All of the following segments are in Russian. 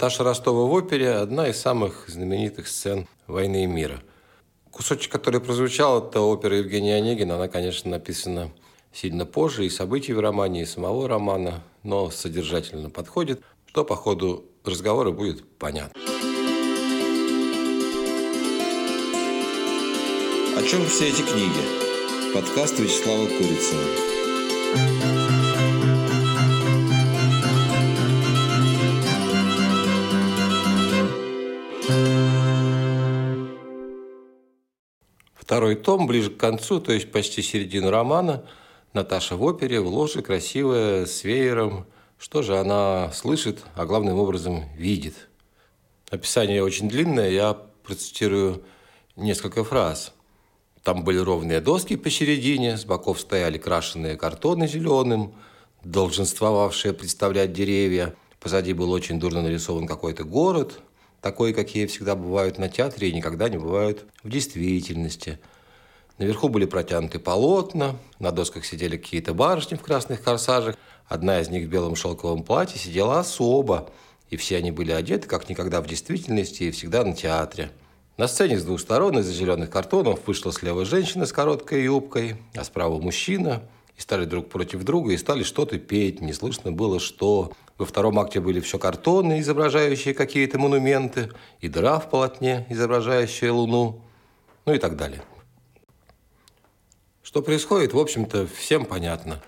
Наташа Ростова в опере – одна из самых знаменитых сцен «Войны и мира». Кусочек, который прозвучал, это опера Евгения Онегина. Она, конечно, написана сильно позже, и событий в романе, и самого романа, но содержательно подходит, что по ходу разговора будет понятно. О чем все эти книги? Подкаст Вячеслава Курицына. Второй том ближе к концу, то есть почти середину романа. Наташа в опере, в ложе, красивая, с веером. Что же она слышит, а главным образом видит? Описание очень длинное, я процитирую несколько фраз. Там были ровные доски посередине, с боков стояли крашеные картоны зеленым, долженствовавшие представлять деревья. Позади был очень дурно нарисован какой-то город, такой, какие всегда бывают на театре и никогда не бывают в действительности. Наверху были протянуты полотна, на досках сидели какие-то барышни в красных корсажах. Одна из них в белом шелковом платье сидела особо, и все они были одеты, как никогда в действительности, и всегда на театре. На сцене с двух сторон из-за зеленых картонов вышла слева женщина с короткой юбкой, а справа мужчина. И стали друг против друга, и стали что-то петь. Не слышно было, что. Во втором акте были все картоны, изображающие какие-то монументы, и дыра в полотне, изображающая луну, ну и так далее. Что происходит, в общем-то, всем понятно.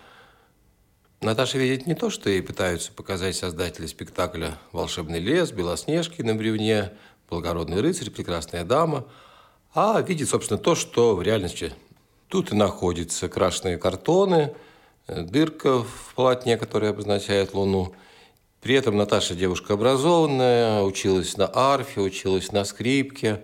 Наташа видит не то, что ей пытаются показать создатели спектакля «Волшебный лес», «Белоснежки на бревне», «Благородный рыцарь», «Прекрасная дама», а видит, собственно, то, что в реальности тут и находится. Крашеные картоны, дырка в полотне, которая обозначает Луну – при этом Наташа девушка образованная, училась на арфе, училась на скрипке.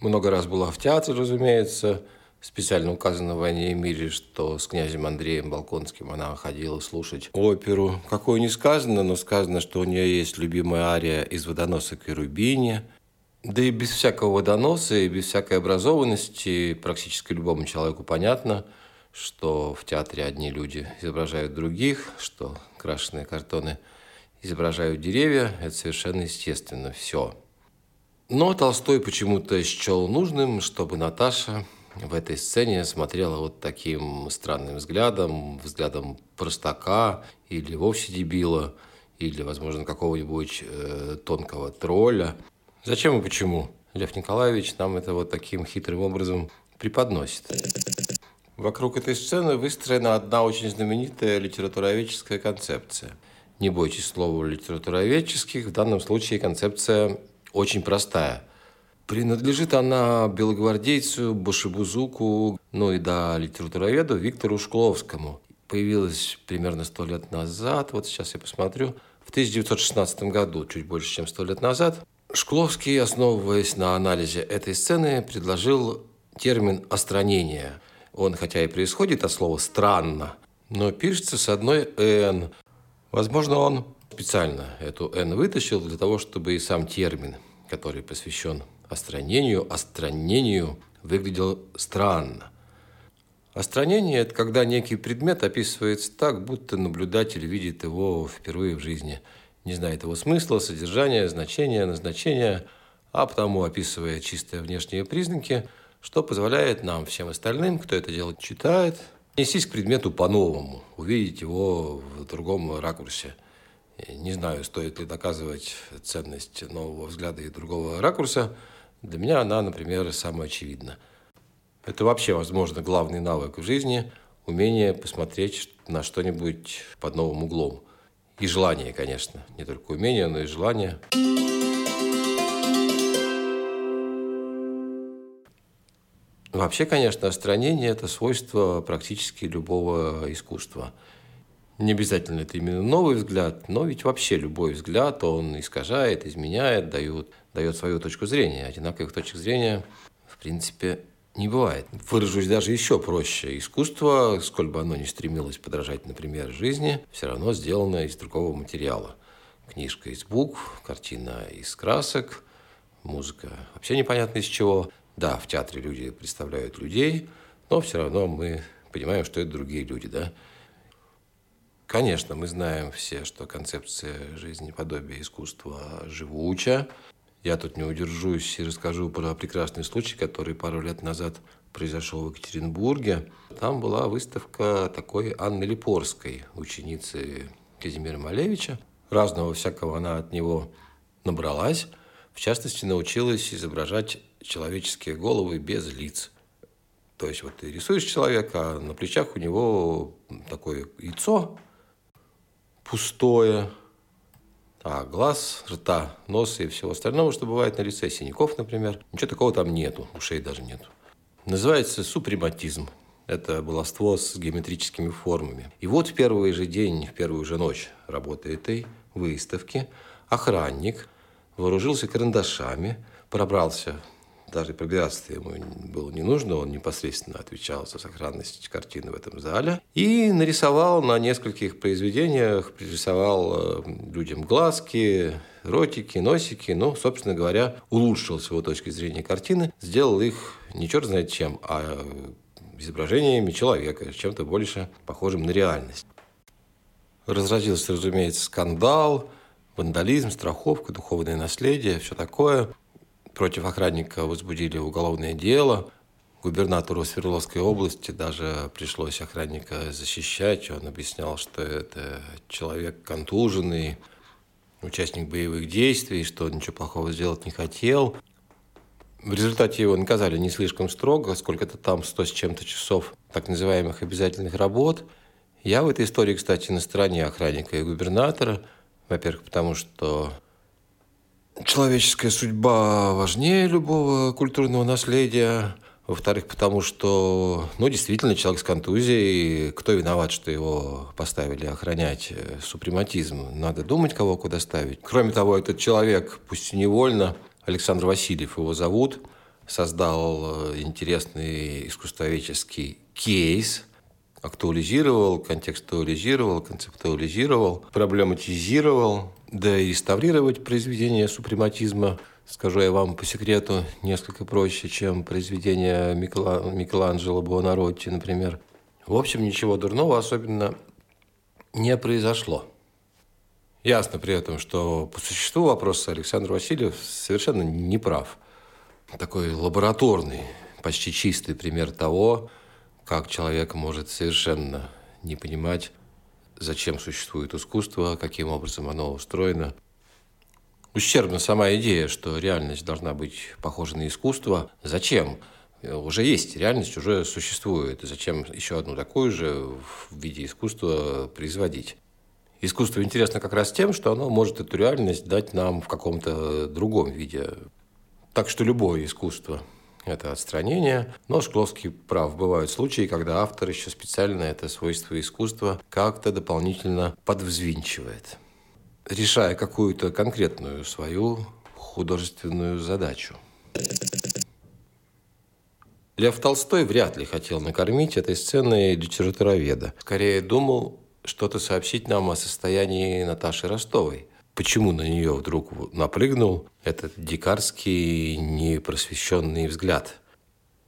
Много раз была в театре, разумеется. Специально указано в «Войне и мире», что с князем Андреем Балконским она ходила слушать оперу. Какое не сказано, но сказано, что у нее есть любимая ария из «Водоносок и Рубини». Да и без всякого водоноса и без всякой образованности практически любому человеку понятно, что в театре одни люди изображают других, что крашеные картоны – изображают деревья, это совершенно естественно, все. Но Толстой почему-то счел нужным, чтобы Наташа в этой сцене смотрела вот таким странным взглядом, взглядом простака или вовсе дебила, или, возможно, какого-нибудь э, тонкого тролля. Зачем и почему? Лев Николаевич нам это вот таким хитрым образом преподносит. Вокруг этой сцены выстроена одна очень знаменитая литературоведческая концепция – не бойтесь слова литературоведческих, в данном случае концепция очень простая. Принадлежит она белогвардейцу Башибузуку, ну и да, литературоведу Виктору Шкловскому. Появилась примерно сто лет назад, вот сейчас я посмотрю, в 1916 году, чуть больше, чем сто лет назад. Шкловский, основываясь на анализе этой сцены, предложил термин «остранение». Он, хотя и происходит от слова «странно», но пишется с одной «н», Возможно, он специально эту «Н» вытащил для того, чтобы и сам термин, который посвящен остранению, остранению, выглядел странно. Остранение – это когда некий предмет описывается так, будто наблюдатель видит его впервые в жизни, не знает его смысла, содержания, значения, назначения, а потому описывая чистые внешние признаки, что позволяет нам, всем остальным, кто это дело читает, Нестись к предмету по-новому, увидеть его в другом ракурсе. Не знаю, стоит ли доказывать ценность нового взгляда и другого ракурса. Для меня она, например, самая очевидна. Это вообще, возможно, главный навык в жизни – умение посмотреть на что-нибудь под новым углом. И желание, конечно. Не только умение, но и желание. Вообще, конечно, остранение – это свойство практически любого искусства. Не обязательно это именно новый взгляд, но ведь вообще любой взгляд, он искажает, изменяет, дает, дает свою точку зрения. Одинаковых точек зрения, в принципе, не бывает. Выражусь даже еще проще. Искусство, сколь бы оно ни стремилось подражать, например, жизни, все равно сделано из другого материала. Книжка из букв, картина из красок, музыка вообще непонятно из чего. Да, в театре люди представляют людей, но все равно мы понимаем, что это другие люди, да. Конечно, мы знаем все, что концепция жизни подобия искусства живуча. Я тут не удержусь и расскажу про прекрасный случай, который пару лет назад произошел в Екатеринбурге. Там была выставка такой Анны Липорской, ученицы Казимира Малевича. Разного всякого она от него набралась. В частности, научилась изображать человеческие головы без лиц. То есть вот ты рисуешь человека, а на плечах у него такое яйцо, пустое, а глаз, рта, носа и всего остального, что бывает на лице, синяков, например, ничего такого там нету, ушей даже нету. Называется супрематизм. Это баловство с геометрическими формами. И вот в первый же день, в первую же ночь работы этой выставки охранник вооружился карандашами, пробрался даже пробираться ему было не нужно, он непосредственно отвечал за сохранность картины в этом зале. И нарисовал на нескольких произведениях, пририсовал э, людям глазки, ротики, носики, ну, собственно говоря, улучшил с его точки зрения картины, сделал их не черт знает чем, а изображениями человека, чем-то больше похожим на реальность. Разразился, разумеется, скандал, вандализм, страховка, духовное наследие, все такое. Против охранника возбудили уголовное дело. Губернатору Свердловской области даже пришлось охранника защищать. Он объяснял, что это человек контуженный, участник боевых действий, что ничего плохого сделать не хотел. В результате его наказали не слишком строго, сколько-то там, сто с чем-то часов так называемых обязательных работ. Я в этой истории, кстати, на стороне охранника и губернатора. Во-первых, потому что человеческая судьба важнее любого культурного наследия. Во-вторых, потому что, ну, действительно, человек с контузией, кто виноват, что его поставили охранять э, супрематизм? Надо думать, кого куда ставить. Кроме того, этот человек, пусть и невольно, Александр Васильев его зовут, создал э, интересный искусствоведческий кейс, актуализировал, контекстуализировал, концептуализировал, проблематизировал, да и реставрировать произведение супрематизма, скажу я вам по секрету, несколько проще, чем произведение Микела... Микеланджело Буонаротти, например. В общем, ничего дурного особенно не произошло. Ясно при этом, что по существу вопроса Александр Васильев совершенно не прав. Такой лабораторный, почти чистый пример того, как человек может совершенно не понимать зачем существует искусство, каким образом оно устроено. Ущербна сама идея, что реальность должна быть похожа на искусство. Зачем? Уже есть, реальность уже существует. Зачем еще одну такую же в виде искусства производить? Искусство интересно как раз тем, что оно может эту реальность дать нам в каком-то другом виде. Так что любое искусство это отстранение. Но Шкловский прав. Бывают случаи, когда автор еще специально это свойство искусства как-то дополнительно подвзвинчивает, решая какую-то конкретную свою художественную задачу. Лев Толстой вряд ли хотел накормить этой сценой литературоведа. Скорее думал что-то сообщить нам о состоянии Наташи Ростовой – почему на нее вдруг напрыгнул этот дикарский непросвещенный взгляд.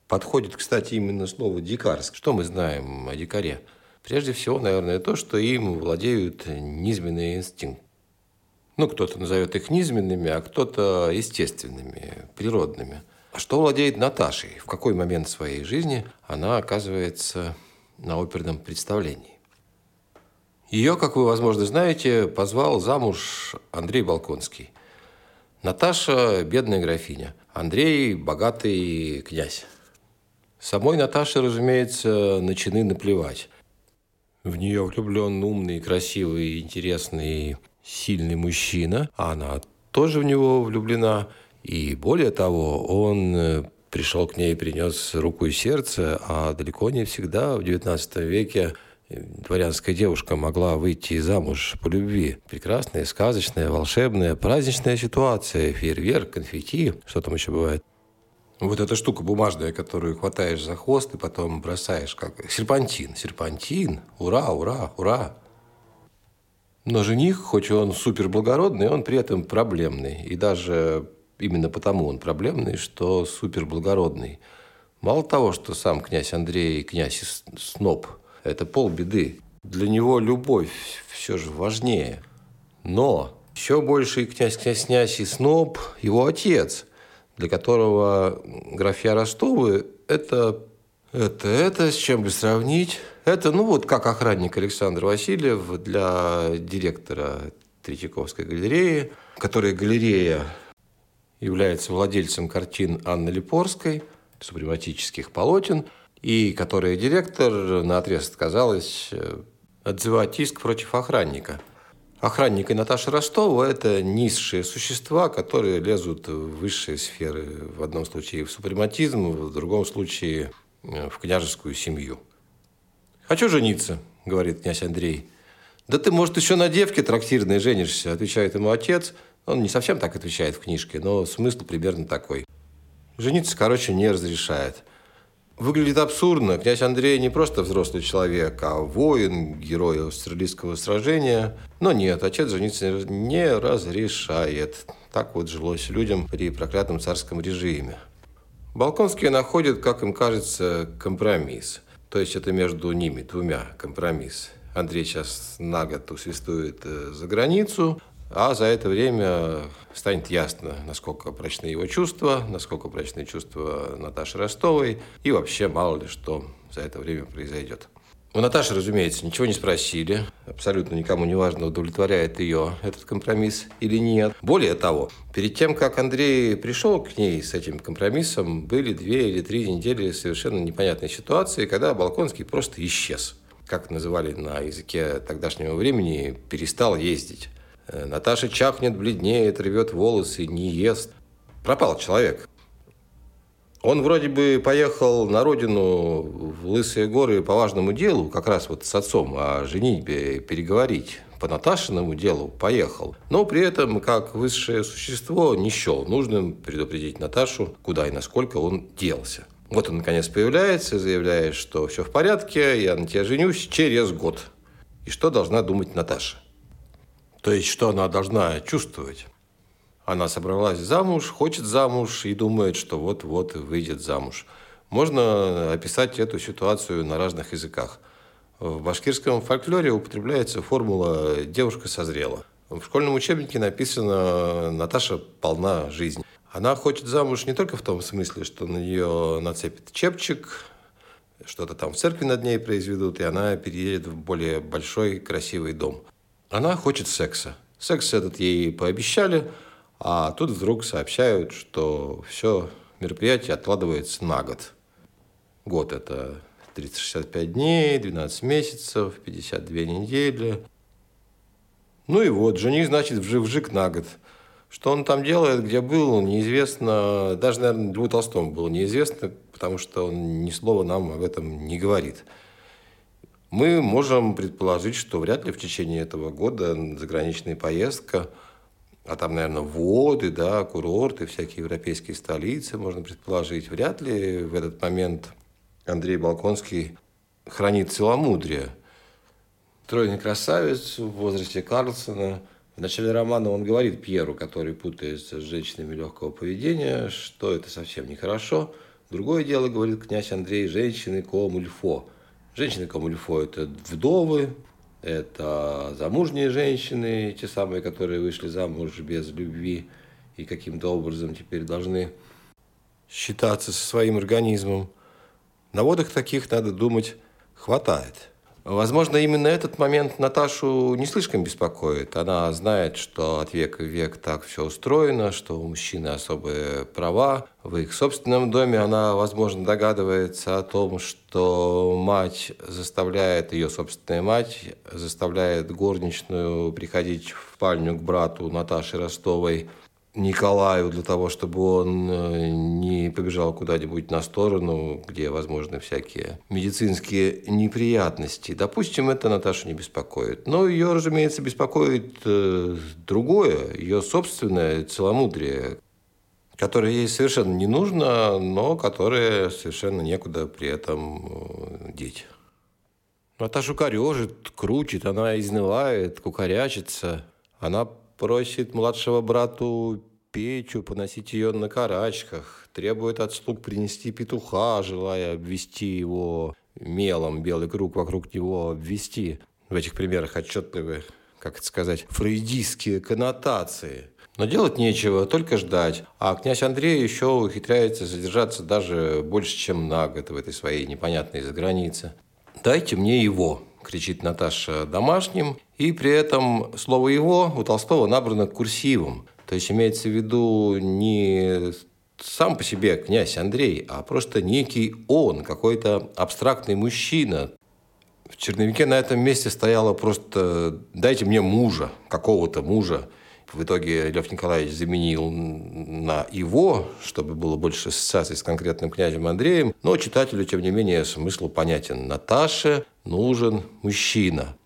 Подходит, кстати, именно слово «дикарск». Что мы знаем о дикаре? Прежде всего, наверное, то, что им владеют низменные инстинкты. Ну, кто-то назовет их низменными, а кто-то естественными, природными. А что владеет Наташей? В какой момент своей жизни она оказывается на оперном представлении? Ее, как вы, возможно, знаете, позвал замуж Андрей Балконский. Наташа – бедная графиня, Андрей – богатый князь. Самой Наташе, разумеется, начины наплевать. В нее влюблен умный, красивый, интересный, сильный мужчина, а она тоже в него влюблена. И более того, он э, пришел к ней и принес руку и сердце, а далеко не всегда в XIX веке – дворянская девушка могла выйти замуж по любви. Прекрасная, сказочная, волшебная, праздничная ситуация, фейерверк, конфетти, что там еще бывает. Вот эта штука бумажная, которую хватаешь за хвост и потом бросаешь, как серпантин. Серпантин. Ура, ура, ура. Но жених, хоть он супер благородный, он при этом проблемный. И даже именно потому он проблемный, что супер благородный. Мало того, что сам князь Андрей, князь Сноб – это полбеды. Для него любовь все же важнее. Но еще больше и князь князь князь и сноб его отец, для которого графья Ростовы – это, это, это, с чем бы сравнить? Это, ну вот, как охранник Александр Васильев для директора Третьяковской галереи, которая галерея является владельцем картин Анны Липорской, супрематических полотен, и которая директор на отрез отказалась э, отзывать иск против охранника. Охранник и Наташа Ростова – это низшие существа, которые лезут в высшие сферы. В одном случае в супрематизм, в другом случае э, в княжескую семью. «Хочу жениться», – говорит князь Андрей. «Да ты, может, еще на девке трактирной женишься», – отвечает ему отец. Он не совсем так отвечает в книжке, но смысл примерно такой. Жениться, короче, не разрешает. Выглядит абсурдно. Князь Андрей не просто взрослый человек, а воин, герой австралийского сражения. Но нет, отец жениться не разрешает. Так вот жилось людям при проклятом царском режиме. Балконские находят, как им кажется, компромисс. То есть это между ними двумя компромисс. Андрей сейчас на год усвистует э, за границу, а за это время станет ясно, насколько прочны его чувства, насколько прочны чувства Наташи Ростовой и вообще мало ли что за это время произойдет. У Наташи, разумеется, ничего не спросили. Абсолютно никому не важно, удовлетворяет ее этот компромисс или нет. Более того, перед тем, как Андрей пришел к ней с этим компромиссом, были две или три недели совершенно непонятной ситуации, когда Балконский просто исчез. Как называли на языке тогдашнего времени, перестал ездить. Э, Наташа чахнет, бледнеет, рвет волосы, не ест. Пропал человек. Он вроде бы поехал на родину в Лысые горы по важному делу, как раз вот с отцом о женитьбе переговорить. По Наташиному делу поехал. Но при этом, как высшее существо, не счел нужным предупредить Наташу, куда и насколько он делся. Вот он, наконец, появляется, заявляет, что все в порядке, я на тебя женюсь через год. И что должна думать Наташа? То есть, что она должна чувствовать? Она собралась замуж, хочет замуж и думает, что вот-вот выйдет замуж. Можно описать эту ситуацию на разных языках. В башкирском фольклоре употребляется формула «девушка созрела». В школьном учебнике написано «Наташа полна жизни». Она хочет замуж не только в том смысле, что на нее нацепит чепчик, что-то там в церкви над ней произведут, и она переедет в более большой красивый дом – она хочет секса. Секс этот ей пообещали, а тут вдруг сообщают, что все мероприятие откладывается на год. Год – это 365 дней, 12 месяцев, 52 недели. Ну и вот, жених, значит, вжик-вжик на год. Что он там делает, где был, неизвестно. Даже, наверное, Льву Толстому было неизвестно, потому что он ни слова нам об этом не говорит. Мы можем предположить, что вряд ли в течение этого года заграничная поездка, а там, наверное, воды, да, курорты, всякие европейские столицы, можно предположить, вряд ли в этот момент Андрей Балконский хранит целомудрие. Тройный красавец в возрасте Карлсона. В начале романа он говорит Пьеру, который путается с женщинами легкого поведения, что это совсем нехорошо. Другое дело, говорит князь Андрей, женщины комульфо – Женщины Камульфо – это вдовы, это замужние женщины, те самые, которые вышли замуж без любви и каким-то образом теперь должны считаться со своим организмом. На водах таких, надо думать, хватает. Возможно, именно этот момент Наташу не слишком беспокоит. Она знает, что от века в век так все устроено, что у мужчины особые права. В их собственном доме она, возможно, догадывается о том, что мать заставляет, ее собственная мать заставляет горничную приходить в спальню к брату Наташи Ростовой Николаю для того, чтобы он э, не побежал куда-нибудь на сторону, где возможны всякие медицинские неприятности. Допустим, это Наташу не беспокоит. Но ее, разумеется, беспокоит э, другое, ее собственное целомудрие, которое ей совершенно не нужно, но которое совершенно некуда при этом э, деть. Наташу корежит, крутит, она изнывает, кукарячится. Она просит младшего брату Петю поносить ее на карачках, требует от слуг принести петуха, желая обвести его мелом, белый круг вокруг него обвести. В этих примерах отчетливы, как это сказать, фрейдистские коннотации. Но делать нечего, только ждать. А князь Андрей еще ухитряется задержаться даже больше, чем на год в этой своей непонятной загранице. «Дайте мне его», – кричит Наташа домашним, и при этом слово «его» у Толстого набрано курсивом. То есть имеется в виду не сам по себе князь Андрей, а просто некий он, какой-то абстрактный мужчина. В черновике на этом месте стояло просто «дайте мне мужа, какого-то мужа». В итоге Лев Николаевич заменил на его, чтобы было больше ассоциаций с конкретным князем Андреем. Но читателю, тем не менее, смысл понятен. Наташе нужен мужчина.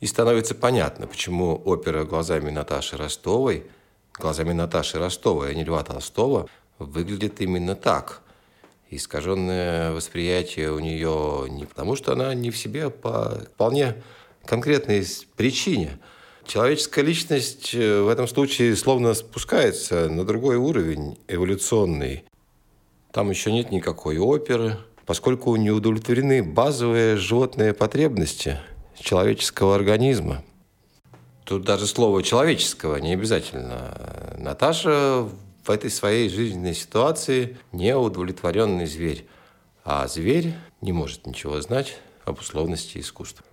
И становится понятно, почему опера глазами Наташи Ростовой – глазами Наташи Ростовой, а не Льва Толстого, выглядит именно так. Искаженное восприятие у нее не потому, что она не в себе, а по вполне конкретной причине. Человеческая личность э, в этом случае словно спускается на другой уровень эволюционный. Там еще нет никакой оперы, поскольку не удовлетворены базовые животные потребности человеческого организма – Тут даже слово человеческого не обязательно. Наташа в этой своей жизненной ситуации неудовлетворенный зверь. А зверь не может ничего знать об условности искусства.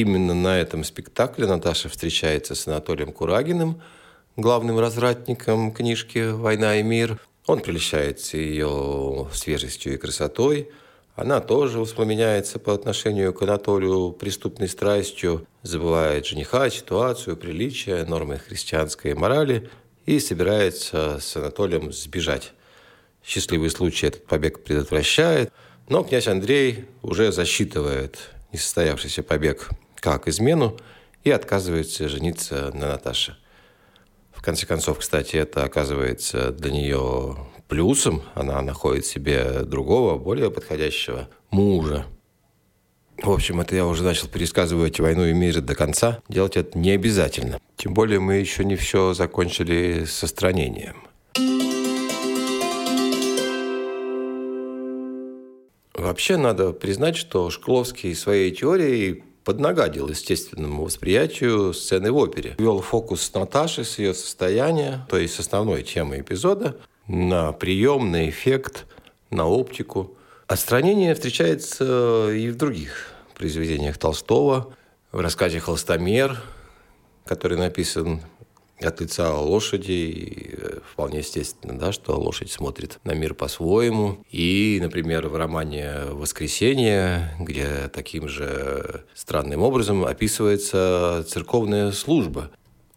Именно на этом спектакле Наташа встречается с Анатолием Курагиным, главным развратником книжки «Война и мир». Он прельщается ее свежестью и красотой. Она тоже воспламеняется по отношению к Анатолию преступной страстью, забывает жениха, ситуацию, приличия, нормы христианской морали и собирается с Анатолием сбежать. Счастливый случай этот побег предотвращает, но князь Андрей уже засчитывает несостоявшийся побег как измену и отказывается жениться на Наташе. В конце концов, кстати, это оказывается для нее плюсом. Она находит себе другого, более подходящего мужа. В общем, это я уже начал пересказывать «Войну и мир» до конца. Делать это не обязательно. Тем более мы еще не все закончили со странением. Вообще надо признать, что Шкловский своей теорией поднагадил естественному восприятию сцены в опере. Вел фокус Наташи с ее состояния, то есть с основной темы эпизода, на прием, на эффект, на оптику. Отстранение встречается и в других произведениях Толстого. В рассказе «Холстомер», который написан от лица лошади. Вполне естественно, да, что лошадь смотрит на мир по-своему. И, например, в романе «Воскресенье», где таким же странным образом описывается церковная служба.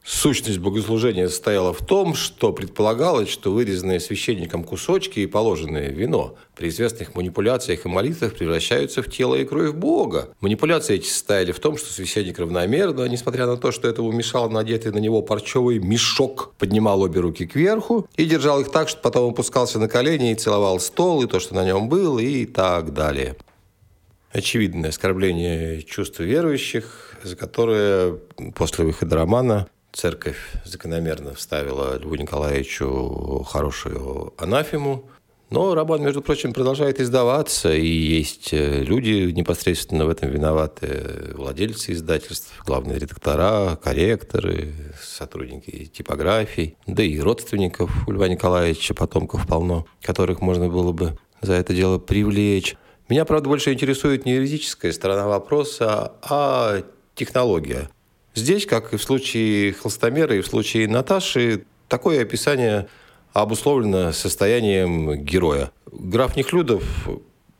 Сущность богослужения состояла в том, что предполагалось, что вырезанные священником кусочки и положенное вино при известных манипуляциях и молитвах превращаются в тело и кровь Бога. Манипуляции эти состояли в том, что священник равномерно, несмотря на то, что этому мешал надетый на него парчевый мешок, поднимал обе руки кверху и держал их так, что потом опускался на колени и целовал стол, и то, что на нем было, и так далее очевидное оскорбление чувств верующих, за которое после выхода романа Церковь закономерно вставила Льву Николаевичу хорошую анафему. Но роман, между прочим, продолжает издаваться, и есть э, люди непосредственно в этом виноваты. Владельцы издательств, главные редактора, корректоры, сотрудники типографий, да и родственников у Льва Николаевича, потомков полно, которых можно было бы за это дело привлечь. Меня, правда, больше интересует не юридическая сторона вопроса, а технология – Здесь, как и в случае Холстомера и в случае Наташи, такое описание обусловлено состоянием героя. Граф Нехлюдов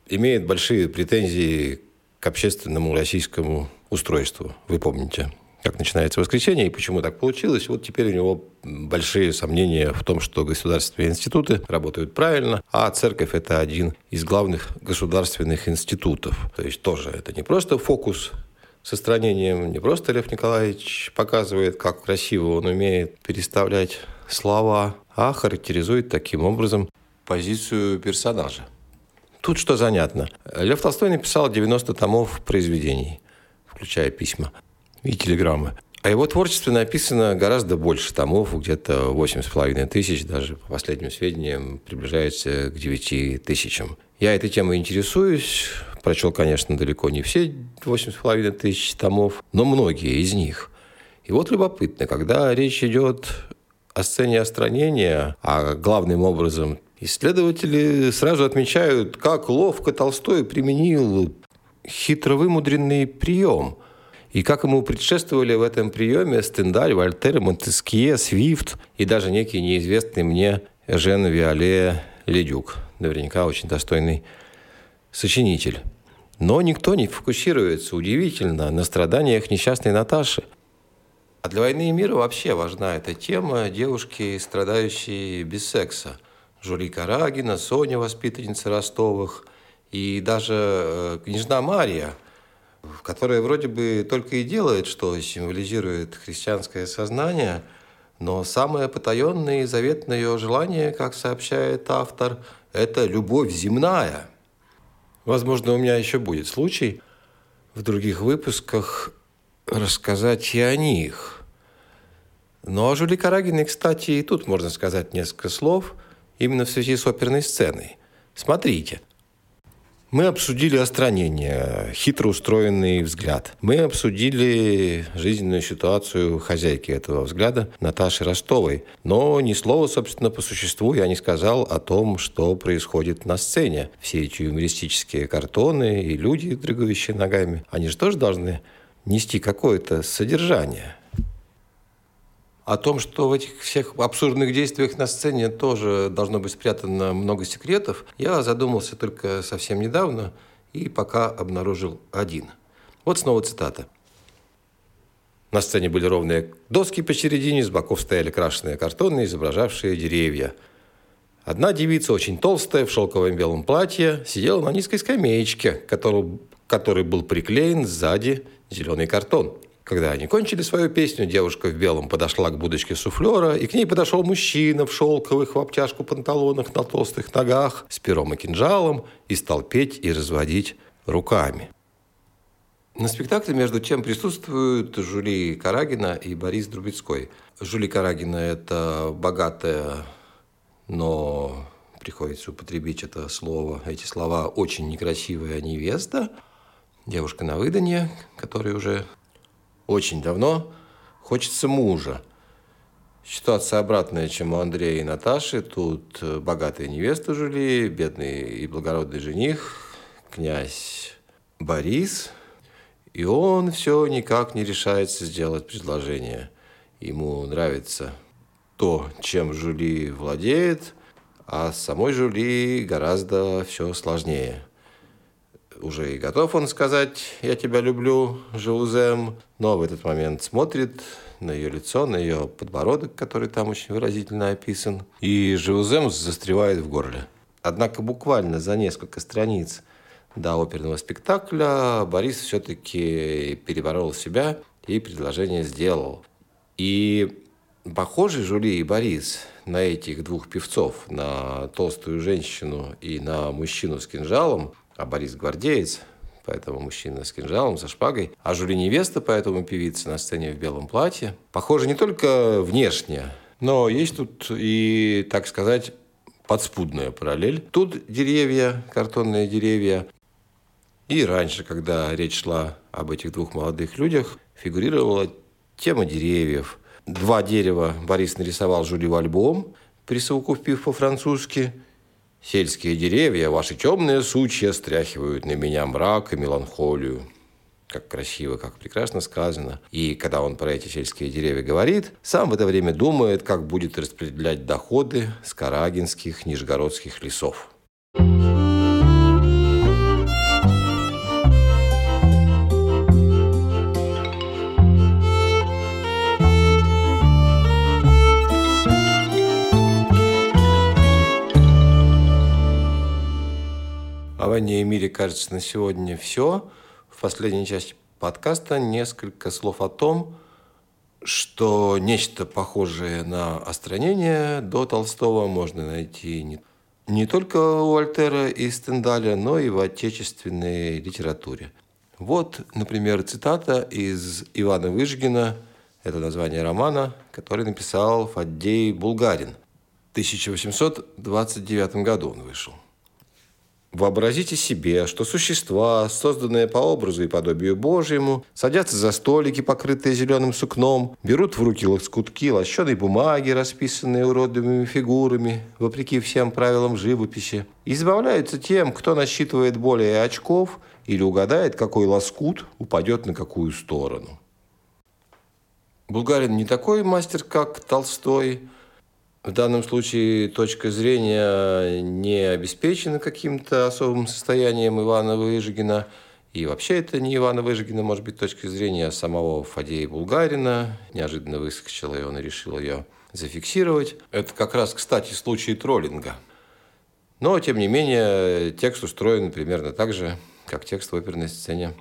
имеет большие претензии к общественному российскому устройству. Вы помните, как начинается воскресенье и почему так получилось. Вот теперь у него большие сомнения в том, что государственные институты работают правильно, а церковь – это один из главных государственных институтов. То есть тоже это не просто фокус с остранением не просто Лев Николаевич показывает, как красиво он умеет переставлять слова, а характеризует таким образом позицию персонажа. Тут что занятно. Лев Толстой написал 90 томов произведений, включая письма. и телеграммы. А его творчестве написано гораздо больше томов, где-то восемь с половиной тысяч, даже по последним сведениям приближается к девяти тысячам. Я этой темой интересуюсь, прочел, конечно, далеко не все восемь с половиной тысяч томов, но многие из них. И вот любопытно, когда речь идет о сцене остранения, а главным образом исследователи сразу отмечают, как ловко Толстой применил хитро вымудренный прием – и как ему предшествовали в этом приеме Стендаль, Вольтер, Монтескье, Свифт и даже некий неизвестный мне Жен Виоле Ледюк. Наверняка очень достойный сочинитель. Но никто не фокусируется, удивительно, на страданиях несчастной Наташи. А для «Войны и мира» вообще важна эта тема девушки, страдающей без секса. Жули Карагина, Соня, воспитанница Ростовых, и даже э, княжна Мария – которая вроде бы только и делает, что символизирует христианское сознание, но самое потаенное и заветное ее желание, как сообщает автор, это любовь земная. Возможно, у меня еще будет случай в других выпусках рассказать и о них. Но о Жюли Карагиной, кстати, и тут можно сказать несколько слов именно в связи с оперной сценой. Смотрите – мы обсудили остранение, хитро устроенный взгляд. Мы обсудили жизненную ситуацию хозяйки этого взгляда, Наташи Ростовой. Но ни слова, собственно, по существу я не сказал о том, что происходит на сцене. Все эти юмористические картоны и люди, дрыгающие ногами, они же тоже должны нести какое-то содержание о том, что в этих всех абсурдных действиях на сцене тоже должно быть спрятано много секретов, я задумался только совсем недавно и пока обнаружил один. Вот снова цитата. На сцене были ровные доски посередине, с боков стояли крашеные картоны, изображавшие деревья. Одна девица, очень толстая, в шелковом белом платье, сидела на низкой скамеечке, которой, которой был приклеен сзади зеленый картон – когда они кончили свою песню, девушка в белом подошла к будочке суфлера, и к ней подошел мужчина в шелковых в обтяжку панталонах на толстых ногах с пером и кинжалом и стал петь и разводить руками. На спектакле, между тем, присутствуют Жули Карагина и Борис Друбецкой. Жули Карагина – это богатая, но приходится употребить это слово, эти слова, очень некрасивая невеста, девушка на выданье, которая уже очень давно хочется мужа. Ситуация обратная, чем у Андрея и Наташи. Тут э, богатая невеста жили, бедный и благородный жених, князь Борис. И он все никак не решается сделать предложение. Ему нравится то, чем Жули владеет, а с самой Жули гораздо все сложнее – уже и готов он сказать «я тебя люблю, Жаузем», но в этот момент смотрит на ее лицо, на ее подбородок, который там очень выразительно описан, и Жаузем застревает в горле. Однако буквально за несколько страниц до оперного спектакля Борис все-таки переборол себя и предложение сделал. И похожи Жули и Борис на этих двух певцов, на толстую женщину и на мужчину с кинжалом, а Борис гвардеец, поэтому мужчина с кинжалом, со шпагой, а Жюли невеста, поэтому певица на сцене в белом платье. Похоже не только внешне, но есть тут и, так сказать, подспудная параллель. Тут деревья, картонные деревья. И раньше, когда речь шла об этих двух молодых людях, фигурировала тема деревьев. Два дерева Борис нарисовал Жюли в альбом, присовокупив по-французски – Сельские деревья, ваши темные сучья стряхивают на меня мрак и меланхолию. Как красиво, как прекрасно сказано. И когда он про эти сельские деревья говорит, сам в это время думает, как будет распределять доходы с карагинских, нижегородских лесов. «Войне и мире» кажется на сегодня все. В последней части подкаста несколько слов о том, что нечто похожее на остранение до Толстого можно найти не, не только у Альтера и Стендаля, но и в отечественной литературе. Вот, например, цитата из Ивана Выжгина, это название романа, который написал Фаддей Булгарин. В 1829 году он вышел. Вообразите себе, что существа, созданные по образу и подобию Божьему, садятся за столики, покрытые зеленым сукном, берут в руки лоскутки лощеной бумаги, расписанные уродливыми фигурами, вопреки всем правилам живописи, и избавляются тем, кто насчитывает более очков или угадает, какой лоскут упадет на какую сторону. Булгарин не такой мастер, как Толстой – в данном случае точка зрения не обеспечена каким-то особым состоянием Ивана Выжигина. И вообще это не Ивана Выжигина, может быть, точка зрения самого Фадея Булгарина. Неожиданно выскочила, и он решил ее зафиксировать. Это как раз, кстати, случай троллинга. Но, тем не менее, текст устроен примерно так же, как текст в оперной сцене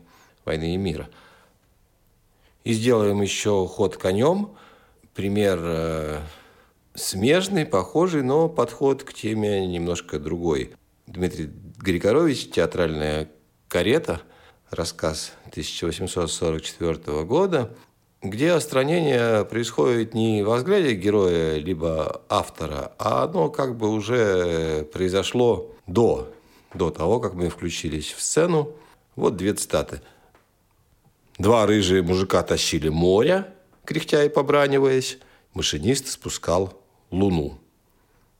«Войны и мира». И сделаем еще ход конем. Пример э, смежный, похожий, но подход к теме немножко другой. Дмитрий Григорович «Театральная карета», рассказ 1844 года, где остранение происходит не в взгляде героя либо автора, а оно как бы уже произошло до, до того, как мы включились в сцену. Вот две цитаты. Два рыжие мужика тащили море, кряхтя и побраниваясь. Машинист спускал Луну.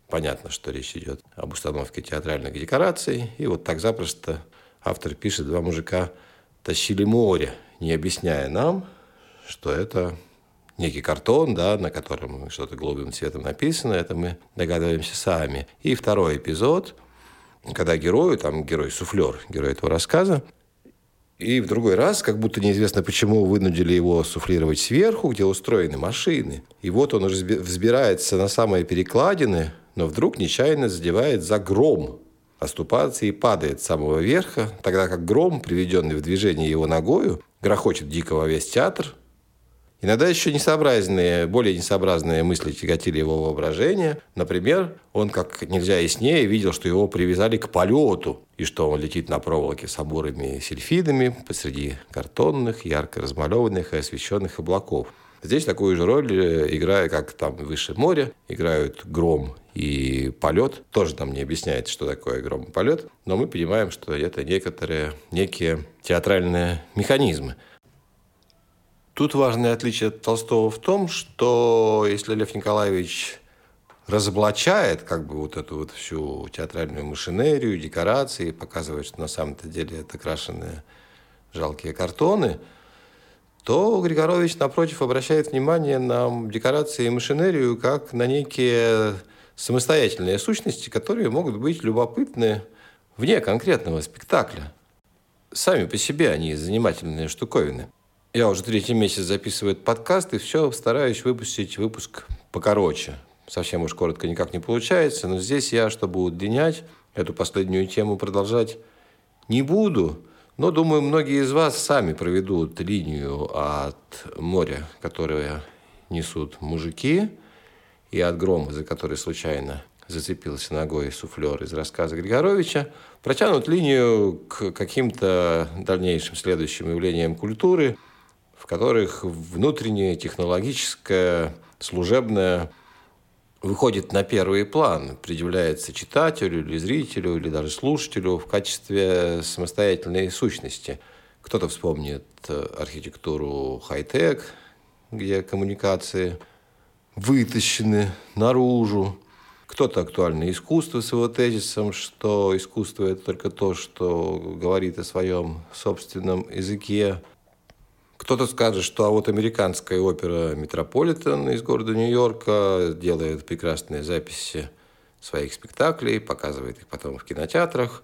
Понятно, что речь идет об установке театральных декораций. И вот так запросто автор пишет, два мужика тащили море, не объясняя нам, что это некий картон, да, на котором что-то голубым цветом написано, это мы догадываемся сами. И второй эпизод, когда герою, там герой-суфлер, герой этого рассказа, и в другой раз, как будто неизвестно почему, вынудили его суфлировать сверху, где устроены машины. И вот он уже взбирается на самые перекладины, но вдруг нечаянно задевает за гром, оступается и падает с самого верха, тогда как гром, приведенный в движение его ногою, грохочет дико весь театр, Иногда еще несообразные, более несообразные мысли тяготили его воображение. Например, он как нельзя яснее видел, что его привязали к полету, и что он летит на проволоке с обурыми сельфидами посреди картонных, ярко размалеванных и освещенных облаков. Здесь такую же роль, э, играя, как там выше моря, играют гром и полет. Тоже нам не объясняется, что такое гром и полет, но мы понимаем, что это некоторые, некие театральные механизмы – Тут важное отличие от Толстого в том, что если Лев Николаевич разоблачает как бы вот эту вот всю театральную машинерию, декорации, показывает, что на самом-то деле это крашеные жалкие картоны, то Григорович, напротив, обращает внимание на декорации и машинерию как на некие самостоятельные сущности, которые могут быть любопытны вне конкретного спектакля. Сами по себе они занимательные штуковины. Я уже третий месяц записываю этот подкаст, и все стараюсь выпустить выпуск покороче. Совсем уж коротко никак не получается, но здесь я, чтобы удлинять эту последнюю тему, продолжать не буду. Но, думаю, многие из вас сами проведут линию от моря, которое несут мужики, и от грома, за который случайно зацепился ногой суфлер из рассказа Григоровича, протянут линию к каким-то дальнейшим следующим явлениям культуры – в которых внутреннее технологическое, служебное выходит на первый план, предъявляется читателю или зрителю, или даже слушателю в качестве самостоятельной сущности. Кто-то вспомнит архитектуру хай-тек, где коммуникации вытащены наружу. Кто-то актуальное искусство с его тезисом, что искусство – это только то, что говорит о своем собственном языке. Кто-то скажет, что а вот американская опера «Метрополитен» из города Нью-Йорка делает прекрасные записи своих спектаклей, показывает их потом в кинотеатрах.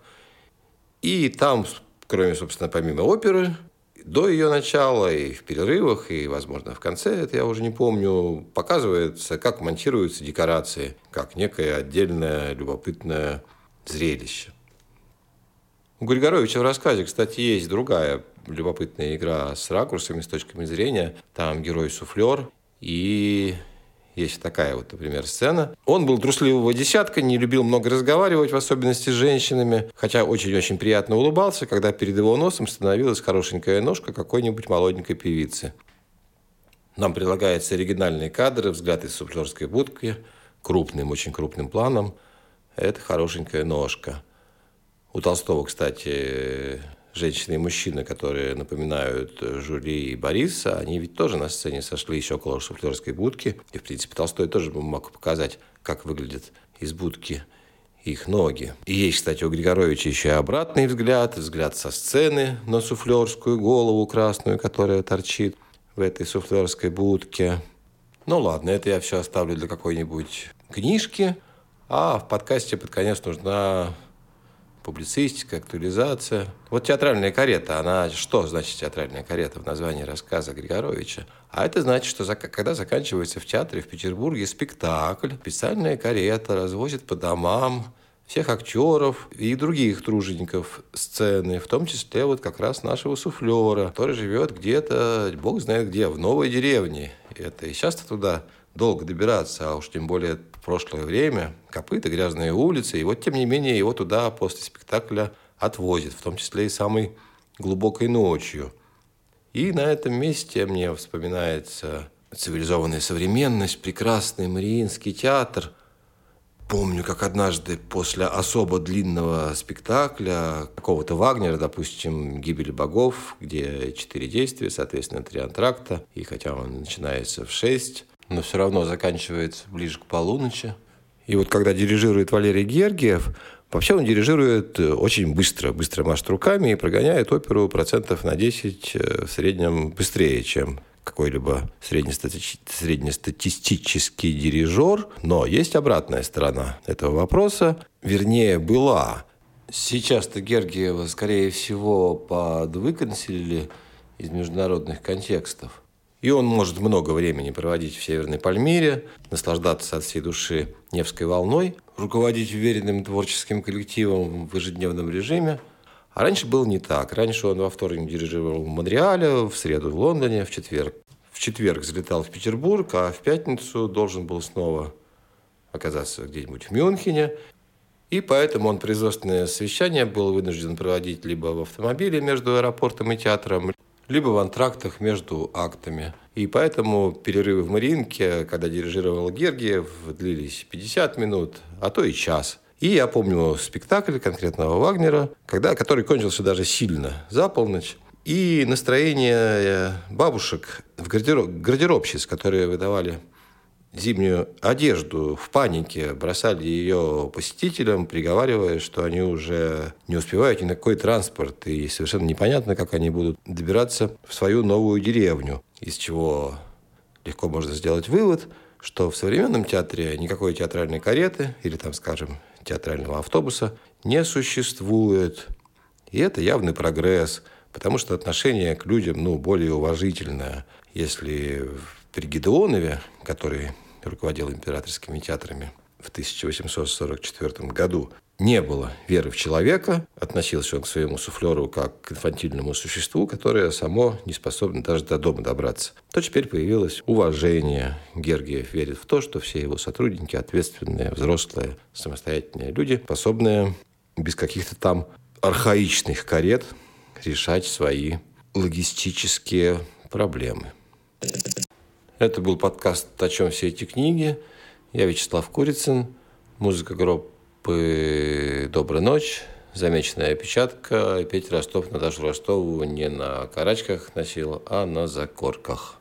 И там, кроме, собственно, помимо оперы, до ее начала и в перерывах, и, возможно, в конце, это я уже не помню, показывается, как монтируются декорации, как некое отдельное любопытное зрелище. У Григоровича в рассказе, кстати, есть другая любопытная игра с ракурсами, с точками зрения. Там герой-суфлер, и Есть такая вот, например, сцена. Он был трусливого десятка, не любил много разговаривать, в особенности с женщинами, хотя очень-очень приятно улыбался, когда перед его носом становилась хорошенькая ножка какой-нибудь молоденькой певицы. Нам предлагаются оригинальные кадры, взгляд из суфлерской будки, крупным, очень крупным планом. Это хорошенькая ножка. У Толстого, кстати, женщины и мужчины, которые напоминают Жюли и Бориса, они ведь тоже на сцене сошлись около шуфлерской будки. И, в принципе, Толстой тоже мог показать, как выглядят из будки их ноги. И есть, кстати, у Григоровича еще и обратный взгляд, взгляд со сцены на суфлерскую голову красную, которая торчит в этой суфлерской будке. Ну ладно, это я все оставлю для какой-нибудь книжки, а в подкасте под конец нужна публицистика, актуализация. Вот театральная карета, она что значит театральная карета в названии рассказа Григоровича? А это значит, что когда заканчивается в театре в Петербурге спектакль, специальная карета развозит по домам всех актеров и других тружеников сцены, в том числе вот как раз нашего суфлера, который живет где-то, бог знает где, в новой деревне. Это и сейчас-то туда долго добираться, а уж тем более прошлое время, копыта, грязные улицы, и вот тем не менее его туда после спектакля отвозят, в том числе и самой глубокой ночью. И на этом месте мне вспоминается цивилизованная современность, прекрасный Мариинский театр. Помню, как однажды после особо длинного спектакля какого-то Вагнера, допустим, «Гибель богов», где четыре действия, соответственно, три антракта, и хотя он начинается в шесть, но все равно заканчивается ближе к полуночи. И вот когда дирижирует Валерий Гергиев, вообще он дирижирует э, очень быстро, быстро машет руками и прогоняет оперу процентов на 10 э, в среднем быстрее, чем какой-либо среднестатистический дирижер. Но есть обратная сторона этого вопроса, вернее, была. Сейчас-то Гергиева, скорее всего, подвыконсилили из международных контекстов – и он может много времени проводить в Северной Пальмире, наслаждаться от всей души Невской волной, руководить уверенным творческим коллективом в ежедневном режиме. А раньше было не так. Раньше он во вторник дирижировал в Монреале, в среду в Лондоне, в четверг. В четверг залетал в Петербург, а в пятницу должен был снова оказаться где-нибудь в Мюнхене. И поэтому он производственное совещание был вынужден проводить либо в автомобиле между аэропортом и театром, либо в антрактах между актами. И поэтому перерывы в Мариинке, когда дирижировал Гергиев, длились 50 минут, а то и час. И я помню спектакль конкретного Вагнера, когда, который кончился даже сильно, за полночь. И настроение бабушек в гардероб, гардеробщиц, которые выдавали зимнюю одежду в панике, бросали ее посетителям, приговаривая, что они уже не успевают ни на какой транспорт, и совершенно непонятно, как они будут добираться в свою новую деревню, из чего легко можно сделать вывод, что в современном театре никакой театральной кареты или, там, скажем, театрального автобуса не существует. И это явный прогресс, потому что отношение к людям ну, более уважительное. Если при Гедеонове, который руководил императорскими театрами в 1844 году, не было веры в человека, относился он к своему суфлеру как к инфантильному существу, которое само не способно даже до дома добраться, то теперь появилось уважение. Гергиев верит в то, что все его сотрудники ответственные, взрослые, самостоятельные люди, способные без каких-то там архаичных карет решать свои логистические проблемы. Это был подкаст «О чем все эти книги». Я Вячеслав Курицын, музыка группы «Добрая ночь», замеченная опечатка. Петя Ростов Наташу Ростову не на карачках носил, а на закорках.